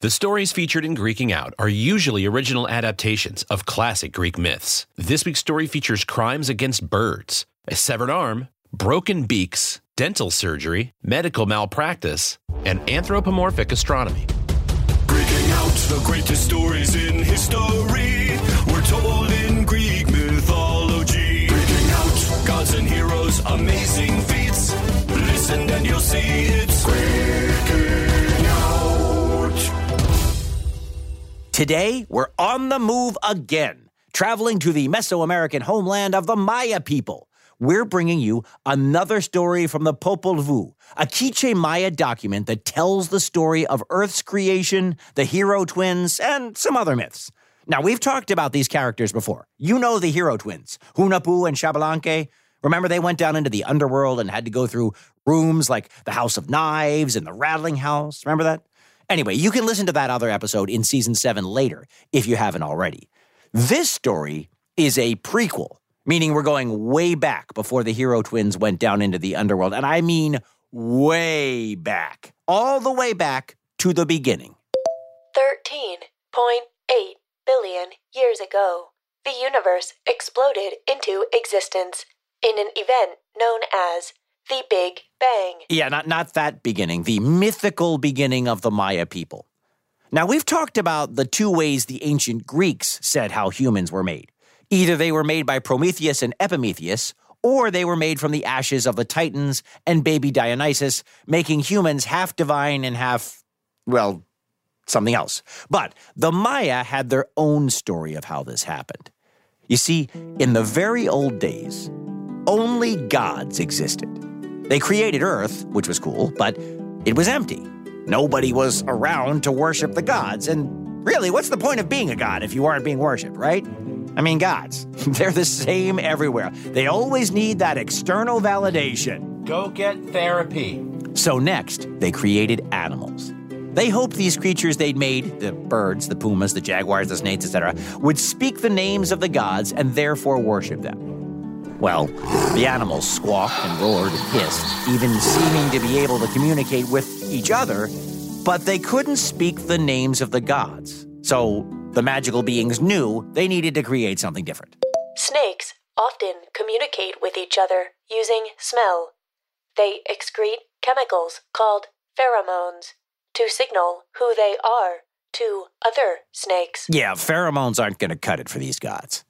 The stories featured in Greeking Out are usually original adaptations of classic Greek myths. This week's story features crimes against birds, a severed arm, broken beaks, dental surgery, medical malpractice, and anthropomorphic astronomy. Breaking out the greatest stories in history. We're told in Greek mythology. Breaking out gods and heroes, amazing feats. Listen and you'll see it's Breaking Today, we're on the move again, traveling to the Mesoamerican homeland of the Maya people. We're bringing you another story from the Popol Vuh, a Quiche Maya document that tells the story of Earth's creation, the hero twins, and some other myths. Now, we've talked about these characters before. You know the hero twins, Hunahpu and Xbalanque. Remember, they went down into the underworld and had to go through rooms like the House of Knives and the Rattling House. Remember that? Anyway, you can listen to that other episode in season seven later if you haven't already. This story is a prequel, meaning we're going way back before the hero twins went down into the underworld. And I mean way back, all the way back to the beginning. 13.8 billion years ago, the universe exploded into existence in an event known as the Big Bang. Yeah, not, not that beginning, the mythical beginning of the Maya people. Now, we've talked about the two ways the ancient Greeks said how humans were made. Either they were made by Prometheus and Epimetheus, or they were made from the ashes of the Titans and baby Dionysus, making humans half divine and half, well, something else. But the Maya had their own story of how this happened. You see, in the very old days, only gods existed. They created Earth, which was cool, but it was empty. Nobody was around to worship the gods, and really, what's the point of being a god if you aren't being worshipped, right? I mean, gods, they're the same everywhere. They always need that external validation. Go get therapy. So, next, they created animals. They hoped these creatures they'd made, the birds, the pumas, the jaguars, the snakes, etc., would speak the names of the gods and therefore worship them. Well, the animals squawked and roared and hissed, even seeming to be able to communicate with each other, but they couldn't speak the names of the gods. So the magical beings knew they needed to create something different. Snakes often communicate with each other using smell. They excrete chemicals called pheromones to signal who they are to other snakes. Yeah, pheromones aren't going to cut it for these gods.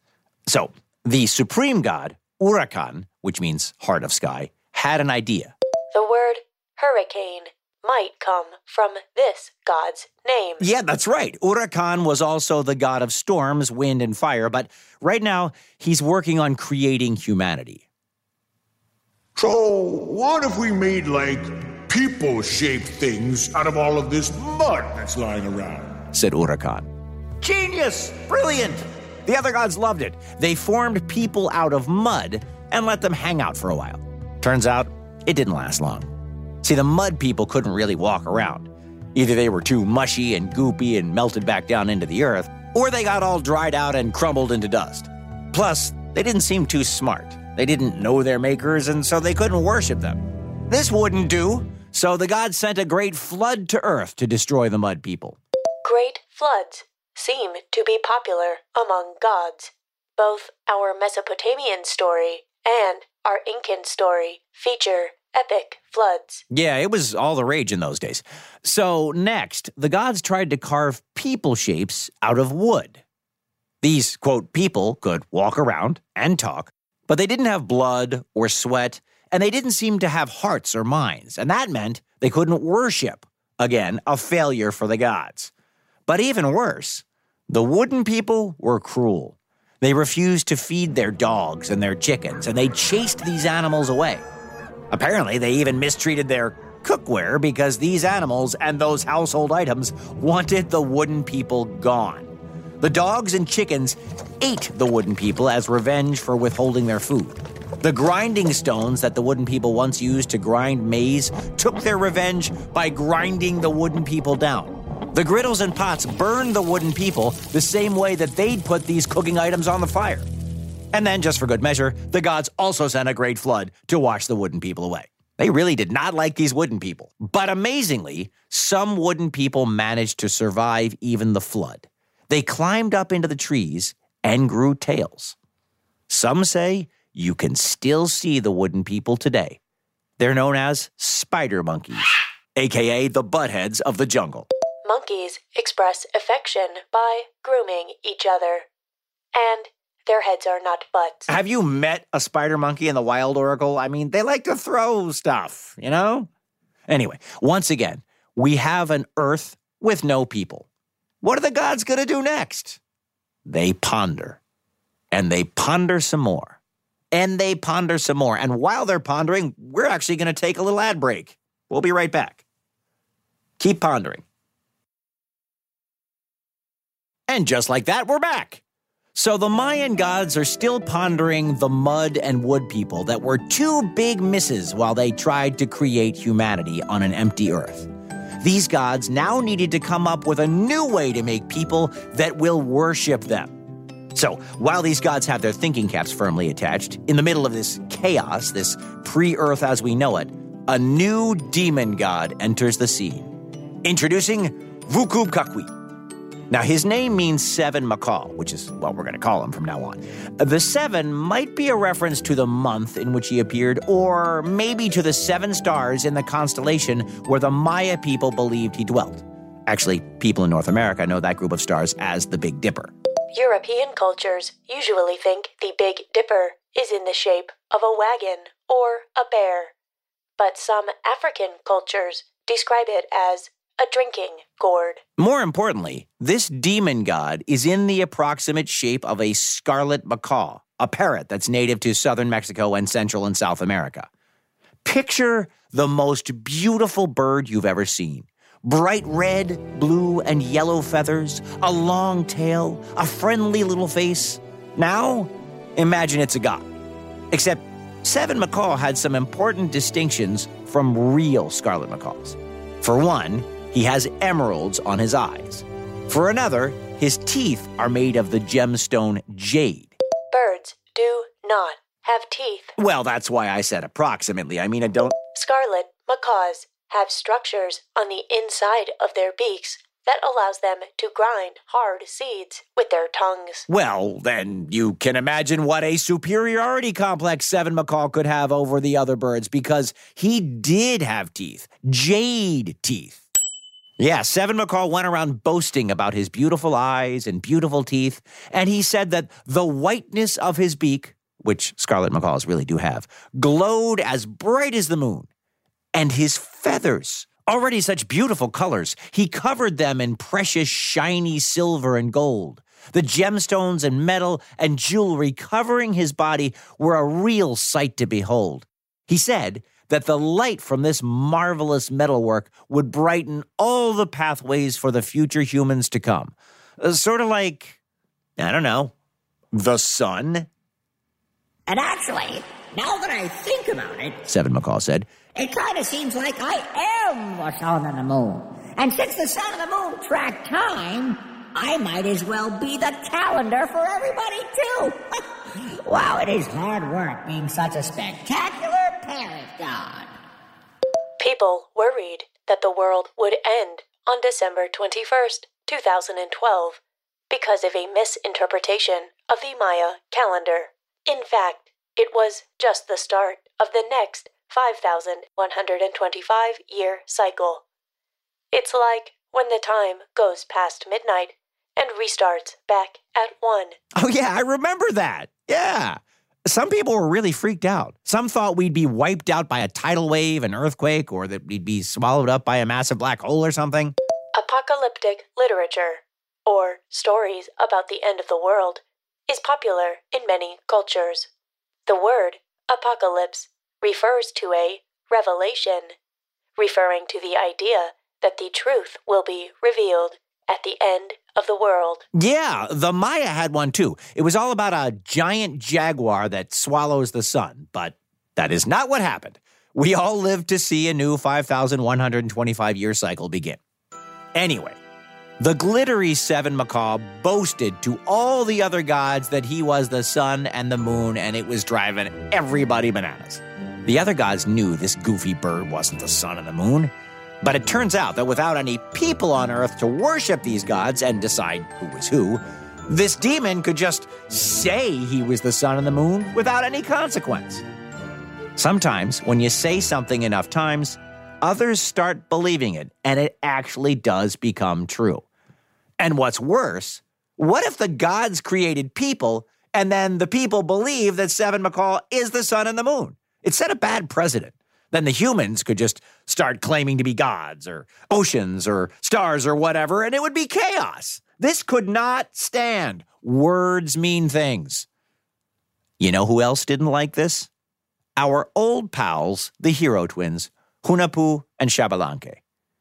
So, the supreme god, Huracan, which means heart of sky, had an idea. The word hurricane might come from this god's name. Yeah, that's right. Huracan was also the god of storms, wind, and fire, but right now he's working on creating humanity. So, what if we made like people shaped things out of all of this mud that's lying around? said Huracan. Genius! Brilliant! The other gods loved it. They formed people out of mud and let them hang out for a while. Turns out, it didn't last long. See, the mud people couldn't really walk around. Either they were too mushy and goopy and melted back down into the earth, or they got all dried out and crumbled into dust. Plus, they didn't seem too smart. They didn't know their makers, and so they couldn't worship them. This wouldn't do, so the gods sent a great flood to earth to destroy the mud people. Great floods seem to be popular among gods. Both our Mesopotamian story and our Incan story feature epic floods. Yeah, it was all the rage in those days. So, next, the gods tried to carve people shapes out of wood. These, quote, people could walk around and talk, but they didn't have blood or sweat, and they didn't seem to have hearts or minds, and that meant they couldn't worship. Again, a failure for the gods. But even worse, the wooden people were cruel. They refused to feed their dogs and their chickens, and they chased these animals away. Apparently, they even mistreated their cookware because these animals and those household items wanted the wooden people gone. The dogs and chickens ate the wooden people as revenge for withholding their food. The grinding stones that the wooden people once used to grind maize took their revenge by grinding the wooden people down. The griddles and pots burned the wooden people the same way that they'd put these cooking items on the fire. And then, just for good measure, the gods also sent a great flood to wash the wooden people away. They really did not like these wooden people. But amazingly, some wooden people managed to survive even the flood. They climbed up into the trees and grew tails. Some say you can still see the wooden people today. They're known as spider monkeys, aka the buttheads of the jungle. Monkeys express affection by grooming each other. And their heads are not butts. Have you met a spider monkey in the wild, Oracle? I mean, they like to throw stuff, you know? Anyway, once again, we have an earth with no people. What are the gods going to do next? They ponder. And they ponder some more. And they ponder some more. And while they're pondering, we're actually going to take a little ad break. We'll be right back. Keep pondering. And just like that, we're back. So the Mayan gods are still pondering the mud and wood people that were two big misses while they tried to create humanity on an empty earth. These gods now needed to come up with a new way to make people that will worship them. So, while these gods have their thinking caps firmly attached, in the middle of this chaos, this pre earth as we know it, a new demon god enters the scene. Introducing Vucub Caquix. Now, his name means seven macaw, which is what we're going to call him from now on. The seven might be a reference to the month in which he appeared, or maybe to the seven stars in the constellation where the Maya people believed he dwelt. Actually, people in North America know that group of stars as the Big Dipper. European cultures usually think the Big Dipper is in the shape of a wagon or a bear, but some African cultures describe it as a drinking gourd. More importantly, this demon god is in the approximate shape of a scarlet macaw, a parrot that's native to southern Mexico and Central and South America. Picture the most beautiful bird you've ever seen. Bright red, blue, and yellow feathers, a long tail, a friendly little face. Now, imagine it's a god. Except, Seven Macaw had some important distinctions from real scarlet macaws. For one, he has emeralds on his eyes. For another, his teeth are made of the gemstone jade. Birds do not have teeth. Well, that's why I said approximately. I mean, I don't. Scarlet macaws have structures on the inside of their beaks that allows them to grind hard seeds with their tongues. Well, then you can imagine what a superiority complex Seven Macaw could have over the other birds because he did have teeth, jade teeth. Yeah, Seven Macaw went around boasting about his beautiful eyes and beautiful teeth, and he said that the whiteness of his beak, which scarlet macaws really do have, glowed as bright as the moon. And his feathers, already such beautiful colors, he covered them in precious shiny silver and gold. The gemstones and metal and jewelry covering his body were a real sight to behold. He said that the light from this marvelous metalwork would brighten all the pathways for the future humans to come. Uh, sort of like, I don't know, the sun? And actually, now that I think about it, Seven Macaw said. it kind of seems like I am the sun and the moon. And since the sun and the moon track time, I might as well be the calendar for everybody too. wow, it is hard work being such a spectacular parent god. People worried that the world would end on December 21st, 2012, because of a misinterpretation of the Maya calendar. In fact, it was just the start of the next 5,125 year cycle. It's like when the time goes past midnight and restarts back at 1. Oh, yeah, I remember that. Yeah. Some people were really freaked out. Some thought we'd be wiped out by a tidal wave, an earthquake, or that we'd be swallowed up by a massive black hole or something. Apocalyptic literature, or stories about the end of the world, is popular in many cultures. The word apocalypse refers to a revelation, referring to the idea that the truth will be revealed at the end of the world. Yeah, the Maya had one too. It was all about a giant jaguar that swallows the sun, but that is not what happened. We all lived to see a new 5,125 year cycle begin. Anyway, the glittery seven macaw boasted to all the other gods that he was the sun and the moon, and it was driving everybody bananas. The other gods knew this goofy bird wasn't the sun and the moon. But it turns out that without any people on Earth to worship these gods and decide who was who, this demon could just say he was the sun and the moon without any consequence. Sometimes, when you say something enough times, others start believing it, and it actually does become true. And what's worse, what if the gods created people and then the people believe that Seven Macaw is the sun and the moon? It set a bad precedent. Then the humans could just start claiming to be gods or oceans or stars or whatever, and it would be chaos. This could not stand. Words mean things. You know who else didn't like this? Our old pals, the hero twins, Hunahpu and Xbalanque.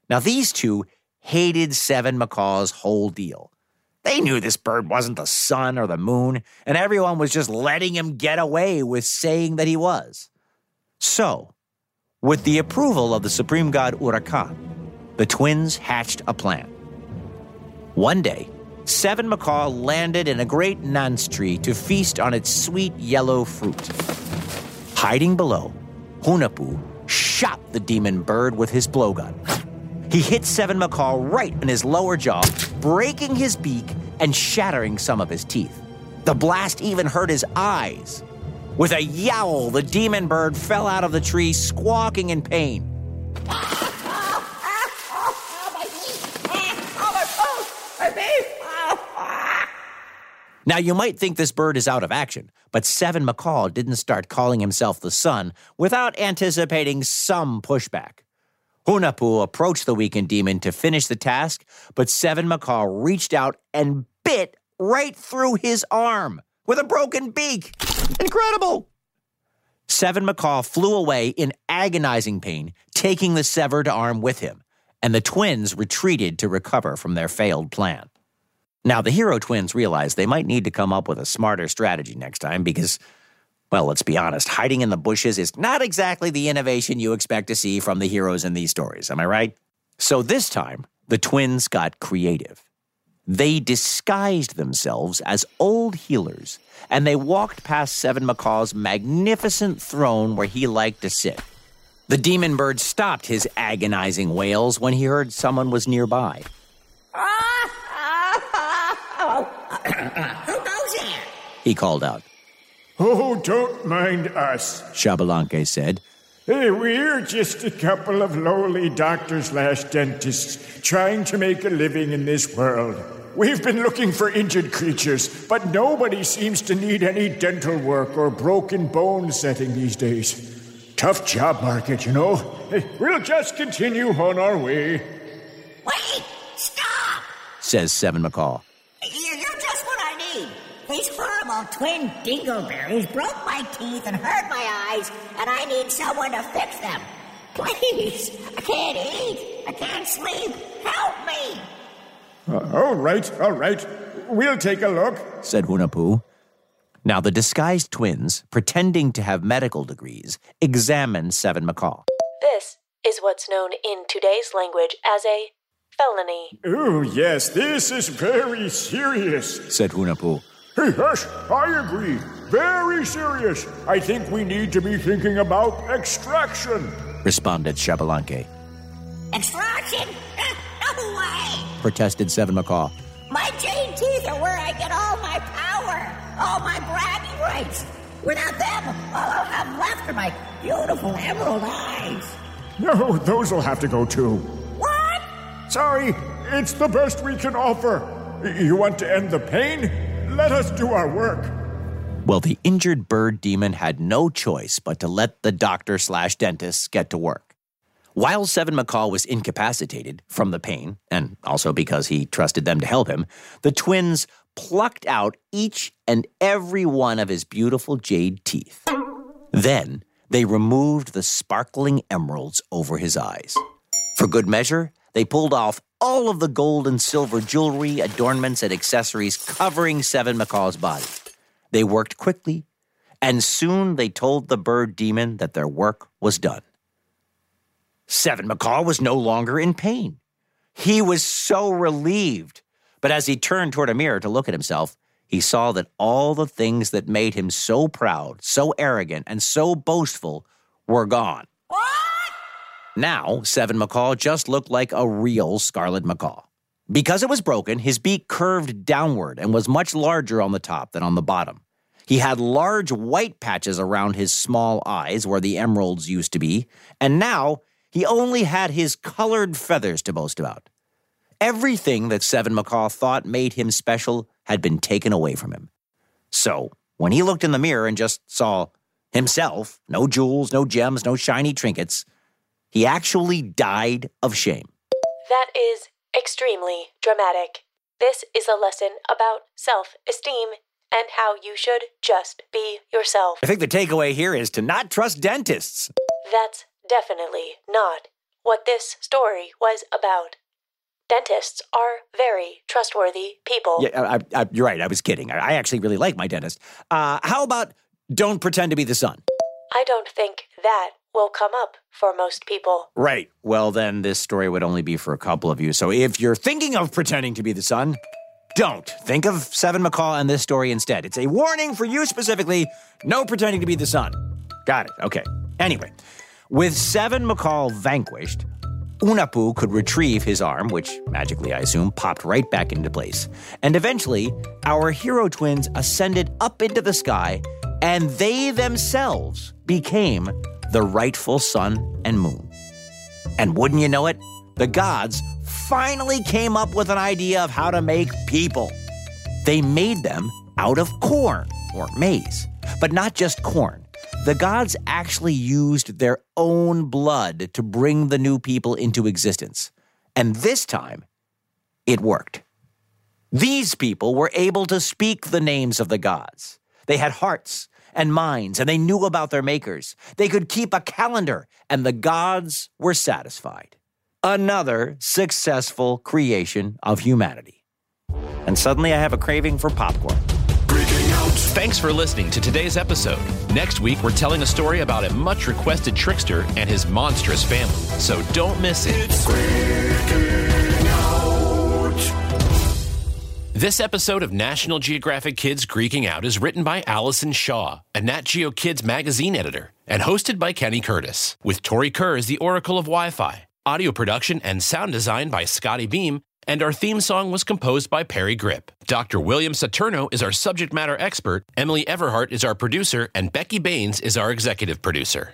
Now, these two hated Seven Macaw's whole deal. They knew this bird wasn't the sun or the moon, and everyone was just letting him get away with saying that he was. So, with the approval of the supreme god Huracan, the twins hatched a plan. One day, Seven Macaw landed in a great nance tree to feast on its sweet yellow fruit. Hiding below, Hunahpu shot the demon bird with his blowgun. He hit Seven Macaw right in his lower jaw, breaking his beak and shattering some of his teeth. The blast even hurt his eyes. With a yowl, the demon bird fell out of the tree, squawking in pain. Now, you might think this bird is out of action, but Seven Macaw didn't start calling himself the sun without anticipating some pushback. Hunahpu approached the weakened demon to finish the task, but Seven Macaw reached out and bit right through his arm with a broken beak. Incredible! Seven Macaw flew away in agonizing pain, taking the severed arm with him, and the twins retreated to recover from their failed plan. Now, the hero twins realized they might need to come up with a smarter strategy next time because, well, let's be honest, hiding in the bushes is not exactly the innovation you expect to see from the heroes in these stories. Am I right? So this time, the twins got creative. They disguised themselves as old healers and they walked past Seven Macaw's magnificent throne where he liked to sit. The demon bird stopped his agonizing wails when he heard someone was nearby. Who goes there? He called out. Oh, don't mind us. Xbalanque said. Hey, we're just a couple of lowly doctors slash dentists trying to make a living in this world. We've been looking for injured creatures, but nobody seems to need any dental work or broken bone setting these days. Tough job market, you know. Hey, we'll just continue on our way. Wait! Stop! says Seven Macaw. You're, you're just what I need. These twin dingleberries broke my teeth and hurt my eyes, and I need someone to fix them. Please! I can't eat. I can't sleep. Help me! Uh, all right, all right. We'll take a look. said Hunahpu. Now, the disguised twins, pretending to have medical degrees, examine Seven Macaw. This is what's known in today's language as a felony. Oh, yes, this is very serious. said Hunahpu. Hey, yes, I agree. Very serious. I think we need to be thinking about extraction. responded Xbalanque. Extraction? No way! Protested Seven Macaw. My jade teeth are where I get all my power, all my bragging rights. Without them, all I'll have left are my beautiful emerald eyes. No, those will have to go too. What? Sorry, it's the best we can offer. You want to end the pain? Let us do our work. Well, the injured bird demon had no choice but to let the doctor slash dentist get to work. While Seven Macaw was incapacitated from the pain, and also because he trusted them to help him, the twins plucked out each and every one of his beautiful jade teeth. Then they removed the sparkling emeralds over his eyes. For good measure, they pulled off all of the gold and silver jewelry, adornments, and accessories covering Seven Macaw's body. They worked quickly, and soon they told the bird demon that their work was done. Seven Macaw was no longer in pain. He was so relieved. But as he turned toward a mirror to look at himself, he saw that all the things that made him so proud, so arrogant, and so boastful were gone. Now, Seven Macaw just looked like a real scarlet macaw. Because it was broken, his beak curved downward and was much larger on the top than on the bottom. He had large white patches around his small eyes where the emeralds used to be, and now he only had his colored feathers to boast about. Everything that Seven Macaw thought made him special had been taken away from him. So, when he looked in the mirror and just saw himself, no jewels, no gems, no shiny trinkets, he actually died of shame. That is extremely dramatic. This is a lesson about self esteem and how you should just be yourself. I think the takeaway here is to not trust dentists. That's definitely not what this story was about. Dentists are very trustworthy people. Yeah, I, I, you're right. I was kidding. I, I actually really like my dentist. Uh, how about don't pretend to be the sun? I don't think that will come up for most people. Right. Well, then this story would only be for a couple of you. So if you're thinking of pretending to be the sun, don't. Think of Seven Macaw and this story instead. It's a warning for you specifically no pretending to be the sun. Got it. Okay. Anyway, with Seven Macaw vanquished, Unapu could retrieve his arm, which magically, I assume, popped right back into place. And eventually, our hero twins ascended up into the sky, and they themselves became the rightful sun and moon. And wouldn't you know it, the gods finally came up with an idea of how to make people. They made them out of corn or maize, but not just corn. The gods actually used their own blood to bring the new people into existence. And this time, it worked. These people were able to speak the names of the gods. They had hearts and minds, and they knew about their makers. They could keep a calendar, and the gods were satisfied. Another successful creation of humanity. And suddenly I have a craving for popcorn. Thanks for listening to today's episode. Next week, we're telling a story about a much requested trickster and his monstrous family. So don't miss it. This episode of National Geographic Kids Greeking Out is written by Allison Shaw, a Nat Geo Kids magazine editor, and hosted by Kenny Curtis, with Tori Kerr as the Oracle of Wi Fi. Audio production and sound design by Scotty Beam, and our theme song was composed by Parry Gripp. Dr. William Saturno is our subject matter expert, Emily Everhart is our producer, and Becky Baines is our executive producer.